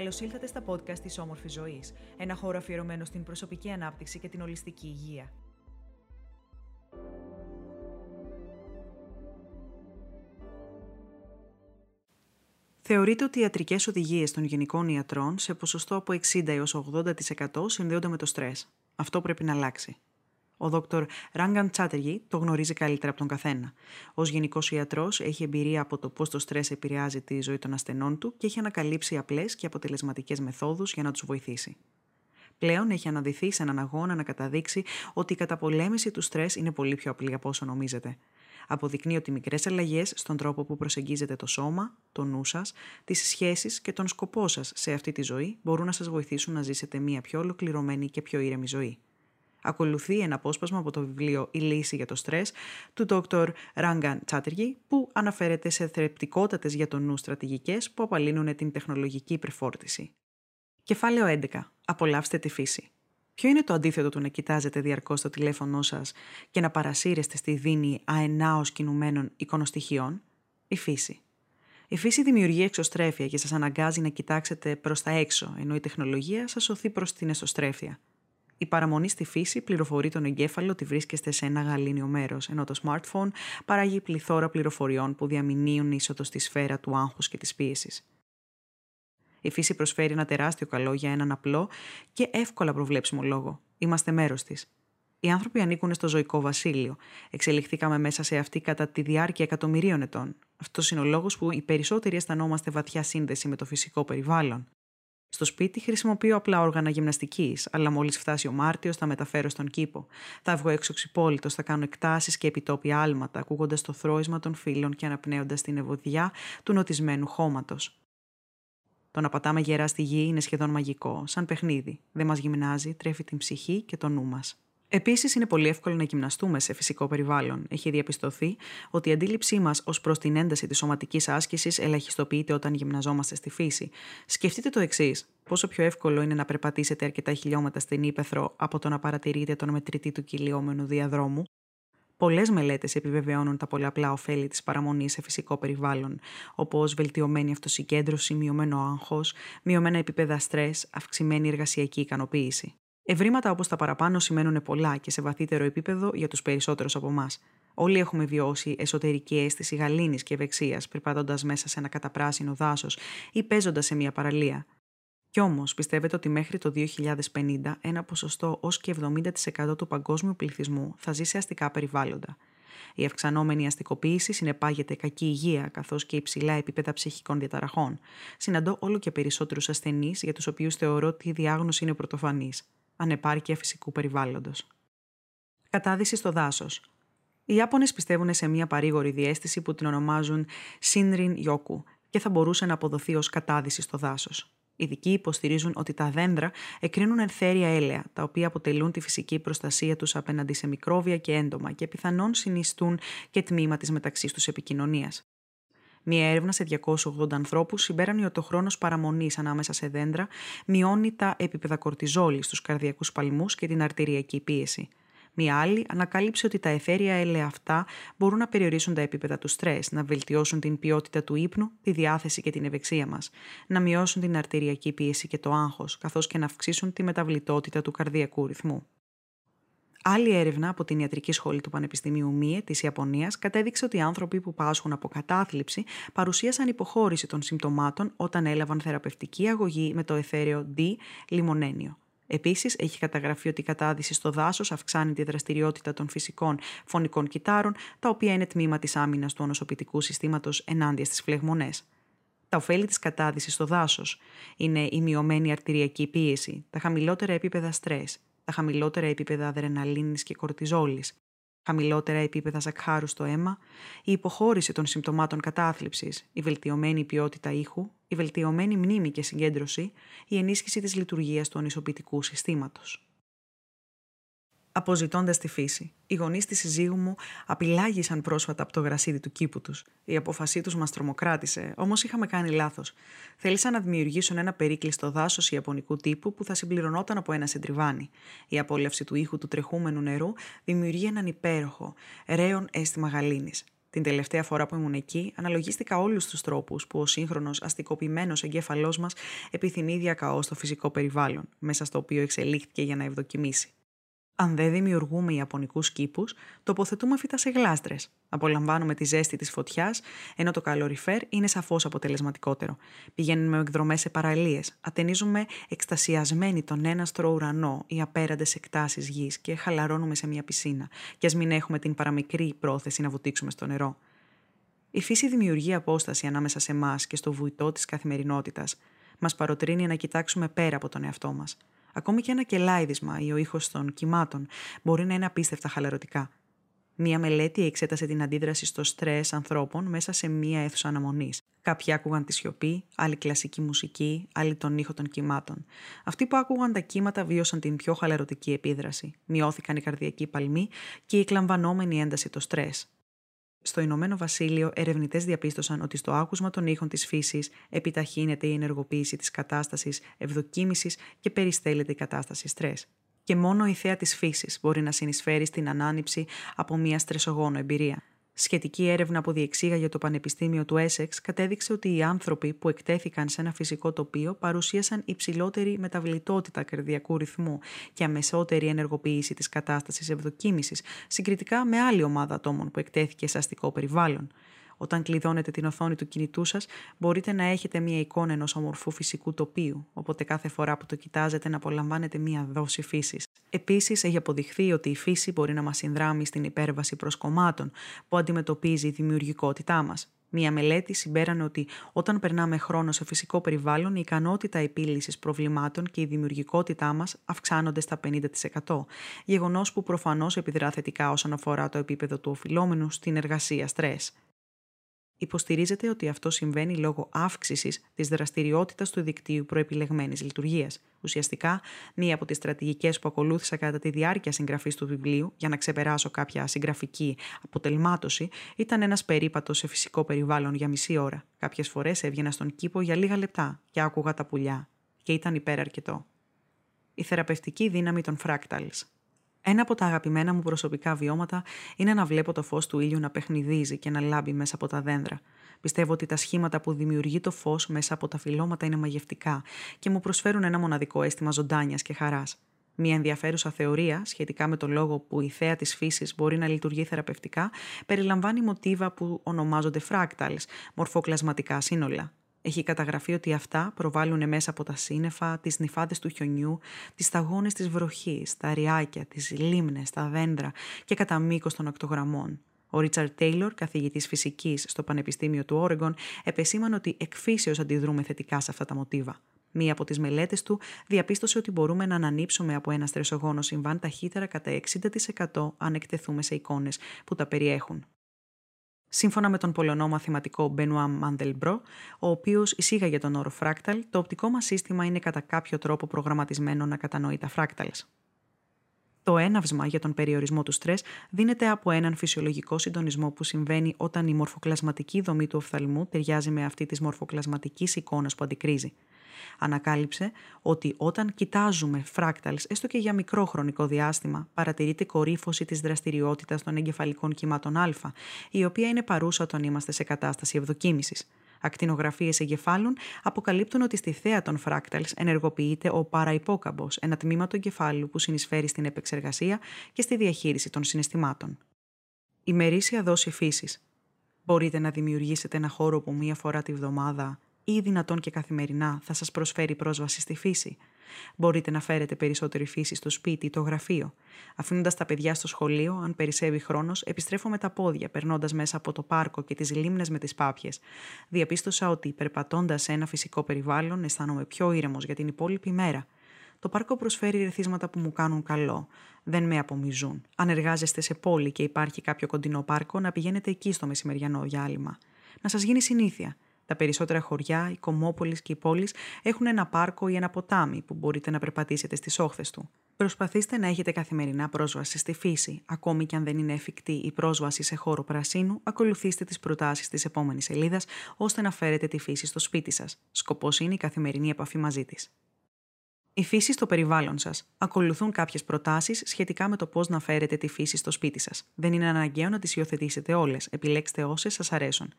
Καλώς ήλθατε στα podcast της Όμορφη Ζωής, ένα χώρο αφιερωμένο στην προσωπική ανάπτυξη και την ολιστική υγεία. Θεωρείται ότι οι ιατρικές οδηγίες των γενικών ιατρών σε ποσοστό από 60 έως 80% συνδέονται με το στρες. Αυτό πρέπει να αλλάξει. Ο Δ. Ράγκαν Τσάτεργι το γνωρίζει καλύτερα από τον καθένα. Ω γενικός ιατρός, έχει εμπειρία από το πώς το στρες επηρεάζει τη ζωή των ασθενών του και έχει ανακαλύψει απλές και αποτελεσματικές μεθόδους για να τους βοηθήσει. Πλέον έχει αναδυθεί σε έναν αγώνα να καταδείξει ότι η καταπολέμηση του στρες είναι πολύ πιο απλή από όσο νομίζετε. Αποδεικνύει ότι μικρές αλλαγές στον τρόπο που προσεγγίζετε το σώμα, το νου σας, τις σχέσεις και τον σκοπό σας σε αυτή τη ζωή μπορούν να σας βοηθήσουν να ζήσετε μια πιο ολοκληρωμένη και πιο ήρεμη ζωή. Ακολουθεί ένα απόσπασμα από το βιβλίο «Η λύση για το στρες» του Dr. Rangan Chatterjee που αναφέρεται σε θρεπτικότατες για το νου στρατηγικές που απαλύνουν την τεχνολογική υπερφόρτιση. Κεφάλαιο 11. Απολαύστε τη φύση. Ποιο είναι το αντίθετο του να κοιτάζετε διαρκώς το τηλέφωνό σας και να παρασύρεστε στη δίνη αενάως κινουμένων εικονοστοιχειών, η φύση. Η φύση δημιουργεί εξωστρέφεια και σας αναγκάζει να κοιτάξετε προς τα έξω, ενώ η τεχνολογία σας σωθεί προς την εσωστρέφεια. Η παραμονή στη φύση πληροφορεί τον εγκέφαλο ότι βρίσκεστε σε ένα γαλήνιο μέρος, ενώ το smartphone παράγει πληθώρα πληροφοριών που διαμηνύουν είσοδο στη σφαίρα του άγχους και της πίεσης. Η φύση προσφέρει ένα τεράστιο καλό για έναν απλό και εύκολα προβλέψιμο λόγο. Είμαστε μέρος της. Οι άνθρωποι ανήκουν στο ζωικό βασίλειο. Εξελιχθήκαμε μέσα σε αυτή κατά τη διάρκεια εκατομμυρίων ετών. Αυτός είναι ο λόγος που οι περισσότεροι αισθανόμαστε βαθιά σύνδεση με το φυσικό περιβάλλον. Στο σπίτι χρησιμοποιώ απλά όργανα γυμναστικής, αλλά μόλις φτάσει ο Μάρτιος θα μεταφέρω στον κήπο. Θα βγω έξω ξυπόλυτος, θα κάνω εκτάσεις και επιτόπια άλματα, ακούγοντας το θρόισμα των φίλων και αναπνέοντας την ευωδιά του νοτισμένου χώματος. Το να πατάμε γερά στη γη είναι σχεδόν μαγικό, σαν παιχνίδι. Δεν μας γυμνάζει, τρέφει την ψυχή και το νου μας. Επίσης, είναι πολύ εύκολο να γυμναστούμε σε φυσικό περιβάλλον. Έχει διαπιστωθεί ότι η αντίληψή μας ως προς την ένταση της σωματικής άσκησης ελαχιστοποιείται όταν γυμναζόμαστε στη φύση. Σκεφτείτε το εξής. Πόσο πιο εύκολο είναι να περπατήσετε αρκετά χιλιόμετρα στην ύπεθρο από το να παρατηρείτε τον μετρητή του κυλιόμενου διαδρόμου; Πολλές μελέτες επιβεβαιώνουν τα πολλαπλά ωφέλη της παραμονής σε φυσικό περιβάλλον, όπως βελτιωμένη αυτοσυγκέντρωση, μειωμένο άγχος, μειωμένα επίπεδα στρες, αυξημένη εργασιακή ικανοποίηση. Ευρήματα όπως τα παραπάνω σημαίνουν πολλά και σε βαθύτερο επίπεδο για τους περισσότερους από εμάς. Όλοι έχουμε βιώσει εσωτερική αίσθηση γαλήνης και ευεξίας, περπατώντας μέσα σε ένα καταπράσινο δάσος ή παίζοντας σε μια παραλία. Κι όμως, πιστεύετε ότι μέχρι το 2050 ένα ποσοστό ως και 70% του παγκόσμιου πληθυσμού θα ζει σε αστικά περιβάλλοντα. Η αυξανόμενη αστικοποίηση συνεπάγεται κακή υγεία καθώς και υψηλά επίπεδα ψυχικών διαταραχών. Συναντώ όλο και περισσότερους ασθενείς για τους οποίους θεωρώ ότι η διάγνωση είναι πρωτοφανής ανεπάρκεια φυσικού περιβάλλοντος. Κατάδυση στο δάσος. Οι Ιάπωνες πιστεύουν σε μια παρήγορη διέστηση που την ονομάζουν Shinrin Yoku και θα μπορούσε να αποδοθεί ως κατάδυση στο δάσος. Οι ειδικοί υποστηρίζουν ότι τα δέντρα εκρίνουν ενθέρια έλαια, τα οποία αποτελούν τη φυσική προστασία τους απέναντι σε μικρόβια και έντομα και πιθανόν συνιστούν και τμήμα της μεταξύ τους επικοινωνίας. Μία έρευνα σε 280 ανθρώπους συμπέρανε ότι ο χρόνος παραμονής ανάμεσα σε δέντρα μειώνει τα επίπεδα κορτιζόλης στους καρδιακούς παλμούς και την αρτηριακή πίεση. Μία άλλη ανακάλυψε ότι τα εθέρια έλαια αυτά μπορούν να περιορίσουν τα επίπεδα του στρες, να βελτιώσουν την ποιότητα του ύπνου, τη διάθεση και την ευεξία μας, να μειώσουν την αρτηριακή πίεση και το άγχος, καθώς και να αυξήσουν τη μεταβλητότητα του καρδιακού ρυθμού. Άλλη έρευνα από την Ιατρική Σχολή του Πανεπιστημίου Μίε της Ιαπωνίας κατέδειξε ότι οι άνθρωποι που πάσχουν από κατάθλιψη παρουσίασαν υποχώρηση των συμπτωμάτων όταν έλαβαν θεραπευτική αγωγή με το εθέριο D λιμονένιο. Επίσης, έχει καταγραφεί ότι η κατάδυση στο δάσος αυξάνει τη δραστηριότητα των φυσικών φωνικών κυτάρων, τα οποία είναι τμήμα της άμυνας του ονοσοποιητικού συστήματος ενάντια στις φλεγμονές. Τα ωφέλη της κατάδυσης στο δάσος είναι η μειωμένη αρτηριακή πίεση, τα χαμηλότερα επίπεδα στρες, τα χαμηλότερα επίπεδα αδρεναλίνης και κορτιζόλης, χαμηλότερα επίπεδα ζακχάρου στο αίμα, η υποχώρηση των συμπτωμάτων κατάθλιψης, η βελτιωμένη ποιότητα ήχου, η βελτιωμένη μνήμη και συγκέντρωση, η ενίσχυση της λειτουργίας του ανισοποιητικού συστήματος αποζητώντας τη φύση. Οι γονείς της συζύγου μου απειλάγησαν πρόσφατα από το γρασίδι του κήπου τους. Η απόφασή τους μας τρομοκράτησε, όμως είχαμε κάνει λάθος. Θέλησαν να δημιουργήσουν ένα περίκλειστο δάσος ιαπωνικού τύπου που θα συμπληρωνόταν από ένα σεντριβάνι. Η απόλαυση του ήχου του τρεχούμενου νερού δημιουργεί έναν υπέροχο, ρέον αίσθημα γαλήνης. Την τελευταία φορά που ήμουν εκεί, αναλογίστηκα όλους τους τρόπους που ο σύγχρονος αστικοποιημένος εγκέφαλός μας επιθυμεί διακαώς στο φυσικό περιβάλλον, μέσα στο οποίο εξελίχθηκε για να ευδοκιμήσει. Αν δεν δημιουργούμε ιαπωνικούς κήπους, τοποθετούμε φύτα σε γλάστρες. Απολαμβάνουμε τη ζέστη της φωτιάς, ενώ το καλοριφέρ είναι σαφώς αποτελεσματικότερο. Πηγαίνουμε εκδρομές σε παραλίες, ατενίζουμε εκστασιασμένοι τον έναστρο ουρανό ή απέραντες εκτάσεις γης και χαλαρώνουμε σε μια πισίνα, κι ας μην έχουμε την παραμικρή πρόθεση να βουτήξουμε στο νερό. Η φύση δημιουργεί απόσταση ανάμεσα σε εμάς και στο βουητό της καθημερινότητας. Μας παροτρύνει να κοιτάξουμε πέρα από τον εαυτό μας. Ακόμη και ένα κελάιδισμα ή ο ήχος των κυμάτων μπορεί να είναι απίστευτα χαλαρωτικά. Μία μελέτη εξέτασε την αντίδραση στο στρες ανθρώπων μέσα σε μία αίθουσα αναμονής. Κάποιοι άκουγαν τη σιωπή, άλλοι κλασική μουσική, άλλοι τον ήχο των κυμάτων. Αυτοί που άκουγαν τα κύματα βίωσαν την πιο χαλαρωτική επίδραση. Μειώθηκαν οι καρδιακοί παλμοί και η εκλαμβανόμενη ένταση το στρες. Στο Ηνωμένο Βασίλειο, ερευνητές διαπίστωσαν ότι στο άκουσμα των ήχων της φύσης επιταχύνεται η ενεργοποίηση της κατάστασης ευδοκίμησης και περιστέλλεται η κατάσταση στρες. Και μόνο η θέα της φύσης μπορεί να συνεισφέρει στην ανάνυψη από μια στρεσογόνο εμπειρία. Σχετική έρευνα που διεξήγαγε το Πανεπιστήμιο του Έσεξ κατέδειξε ότι οι άνθρωποι που εκτέθηκαν σε ένα φυσικό τοπίο παρουσίασαν υψηλότερη μεταβλητότητα καρδιακού ρυθμού και αμεσότερη ενεργοποίηση της κατάστασης ευδοκίμησης, συγκριτικά με άλλη ομάδα ατόμων που εκτέθηκε σε αστικό περιβάλλον. Όταν κλειδώνετε την οθόνη του κινητού σας, μπορείτε να έχετε μια εικόνα ενός ομορφού φυσικού τοπίου, οπότε κάθε φορά που το κοιτάζετε να απολαμβάνετε μια δόση φύσης. Επίσης, έχει αποδειχθεί ότι η φύση μπορεί να μας συνδράμει στην υπέρβαση προσκομμάτων που αντιμετωπίζει η δημιουργικότητά μας. Μία μελέτη συμπέρανε ότι όταν περνάμε χρόνο σε φυσικό περιβάλλον, η ικανότητα επίλυσης προβλημάτων και η δημιουργικότητά μας αυξάνονται στα 50%. Γεγονός που προφανώς επιδρά θετικά όσον αφορά το επίπεδο του οφειλόμενου στην εργασία στρες. Υποστηρίζεται ότι αυτό συμβαίνει λόγω αύξησης της δραστηριότητας του δικτύου προεπιλεγμένης λειτουργίας. Ουσιαστικά, μία από τις στρατηγικές που ακολούθησα κατά τη διάρκεια συγγραφής του βιβλίου για να ξεπεράσω κάποια συγγραφική αποτελμάτωση ήταν ένας περίπατος σε φυσικό περιβάλλον για μισή ώρα. Κάποιες φορές έβγαινα στον κήπο για λίγα λεπτά και άκουγα τα πουλιά. Και ήταν υπεραρκετό. Η θεραπευτική δύναμη των fractals. Ένα από τα αγαπημένα μου προσωπικά βιώματα είναι να βλέπω το φως του ήλιου να παιχνιδίζει και να λάμπει μέσα από τα δέντρα. Πιστεύω ότι τα σχήματα που δημιουργεί το φως μέσα από τα φυλώματα είναι μαγευτικά και μου προσφέρουν ένα μοναδικό αίσθημα ζωντάνιας και χαράς. Μία ενδιαφέρουσα θεωρία σχετικά με το λόγο που η θέα της φύσης μπορεί να λειτουργεί θεραπευτικά περιλαμβάνει μοτίβα που ονομάζονται fractals, μορφοκλασματικά σύνολα. Έχει καταγραφεί ότι αυτά προβάλλουν μέσα από τα σύννεφα, τις νυφάδες του χιονιού, τις σταγόνες της βροχής, τα ριάκια, τις λίμνες, τα δέντρα και κατά μήκος των ακτογραμμών. Ο Ρίτσαρντ Τέιλορ, καθηγητής φυσικής στο Πανεπιστήμιο του Όρεγκον, επεσήμανε ότι εκφύσεως αντιδρούμε θετικά σε αυτά τα μοτίβα. Μία από τις μελέτες του διαπίστωσε ότι μπορούμε να ανανύψουμε από ένα στρεσογόνο συμβάν ταχύτερα κατά 60% αν εκτεθούμε σε εικόνες που τα περιέχουν. Σύμφωνα με τον Πολωνό μαθηματικό Μπενουά Μαντελμπρό, ο οποίος εισήγαγε τον όρο φράκταλ, το οπτικό μας σύστημα είναι κατά κάποιο τρόπο προγραμματισμένο να κατανοεί τα φράκταλς. Το έναυσμα για τον περιορισμό του στρες δίνεται από έναν φυσιολογικό συντονισμό που συμβαίνει όταν η μορφοκλασματική δομή του οφθαλμού ταιριάζει με αυτή της μορφοκλασματικής εικόνας που αντικρίζει ανακάλυψε ότι όταν κοιτάζουμε φράκταλς έστω και για μικρό χρονικό διάστημα, παρατηρείται κορύφωση της δραστηριότητας των εγκεφαλικών κύματων α, η οποία είναι παρούσα όταν είμαστε σε κατάσταση ευδοκίμησης. Ακτινογραφίες εγκεφάλων αποκαλύπτουν ότι στη θέα των φράκταλς ενεργοποιείται ο παραϊπόκαμπος, ένα τμήμα του εγκεφάλου που συνεισφέρει στην επεξεργασία και στη διαχείριση των συναισθημάτων. Ημερήσια δόση φύσης. Μπορείτε να δημιουργήσετε ένα χώρο που μία φορά τη βδομάδα ή δυνατόν και καθημερινά θα σας προσφέρει πρόσβαση στη φύση. Μπορείτε να φέρετε περισσότερη φύση στο σπίτι ή το γραφείο. Αφήνοντας τα παιδιά στο σχολείο, αν περισσεύει χρόνος, επιστρέφω με τα πόδια, περνώντας μέσα από το πάρκο και τις λίμνες με τις πάπιες. Διαπίστωσα ότι, περπατώντας σε ένα φυσικό περιβάλλον, αισθάνομαι πιο ήρεμος για την υπόλοιπη μέρα. Το πάρκο προσφέρει ρεθίσματα που μου κάνουν καλό. Δεν με απομυζούν. Αν εργάζεστε σε πόλη και υπάρχει κάποιο κοντινό πάρκο, να πηγαίνετε εκεί στο μεσημεριανό διάλειμμα. Να σας γίνει συνήθεια. Τα περισσότερα χωριά, οι κομμόπολει και οι πόλεις έχουν ένα πάρκο ή ένα ποτάμι που μπορείτε να περπατήσετε στις όχθες του. Προσπαθήστε να έχετε καθημερινά πρόσβαση στη φύση. Ακόμη και αν δεν είναι εφικτή η πρόσβαση σε χώρο πρασίνου, ακολουθήστε τις προτάσεις της επόμενης σελίδας ώστε να φέρετε τη φύση στο σπίτι σας. Σκοπός είναι η καθημερινή επαφή μαζί της. Η φύση στο περιβάλλον σας. Ακολουθούν κάποιες προτάσεις σχετικά με το πώς να φέρετε τη φύση στο σπίτι σας. Δεν είναι αναγκαίο να τις υιοθετήσετε όλες. Επιλέξτε όσες σας αρέσουν.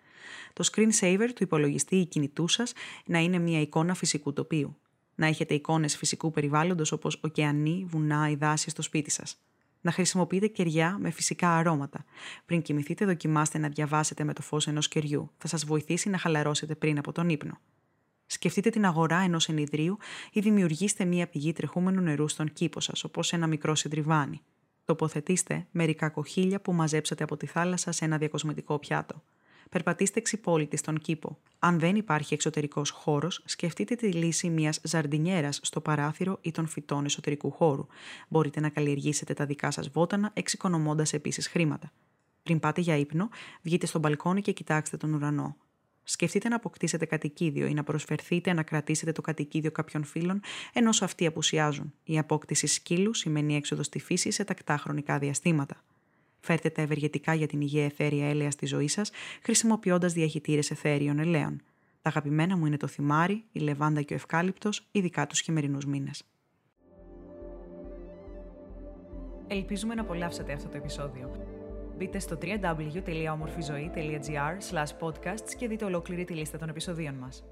Το screensaver του υπολογιστή ή κινητού σας να είναι μια εικόνα φυσικού τοπίου. Να έχετε εικόνες φυσικού περιβάλλοντος όπως ωκεανοί, βουνά ή δάση στο σπίτι σας. Να χρησιμοποιείτε κεριά με φυσικά αρώματα. Πριν κοιμηθείτε, δοκιμάστε να διαβάσετε με το φως ενός κεριού. Θα σας βοηθήσει να χαλαρώσετε πριν από τον ύπνο. Σκεφτείτε την αγορά ενός ενιδρίου ή δημιουργήστε μία πηγή τρεχούμενου νερού στον κήπο σας, όπως ένα μικρό συντριβάνι. Τοποθετήστε μερικά κοχύλια που μαζέψατε από τη θάλασσα σε ένα διακοσμητικό πιάτο. Περπατήστε ξυπόλυτη στον κήπο. Αν δεν υπάρχει εξωτερικός χώρος, σκεφτείτε τη λύση μιας ζαρντινιέρας στο παράθυρο ή των φυτών εσωτερικού χώρου. Μπορείτε να καλλιεργήσετε τα δικά σας βότανα, εξοικονομώντας επίσης χρήματα. Πριν πάτε για ύπνο, βγείτε στο μπαλκόνι και κοιτάξτε τον ουρανό. Σκεφτείτε να αποκτήσετε κατοικίδιο ή να προσφερθείτε να κρατήσετε το κατοικίδιο κάποιων φίλων ενώ αυτοί απουσιάζουν. Η απόκτηση σκύλου σημαίνει έξοδο στη φύση σε τακτά χρονικά διαστήματα. Φέρτε τα ευεργετικά για την υγεία εθέρια έλαια στη ζωή σας, χρησιμοποιώντας διαχειτήρε εθέριων ελαίων. Τα αγαπημένα μου είναι το θυμάρι, η λεβάντα και ο ευκάλυπτος, ειδικά τους χειμερινούς μήνες. Ελπίζουμε να απολαύσατε αυτό το επεισόδιο. Μπείτε στο www.omorfizoe.gr podcasts και δείτε ολόκληρη τη λίστα των επεισοδίων μας.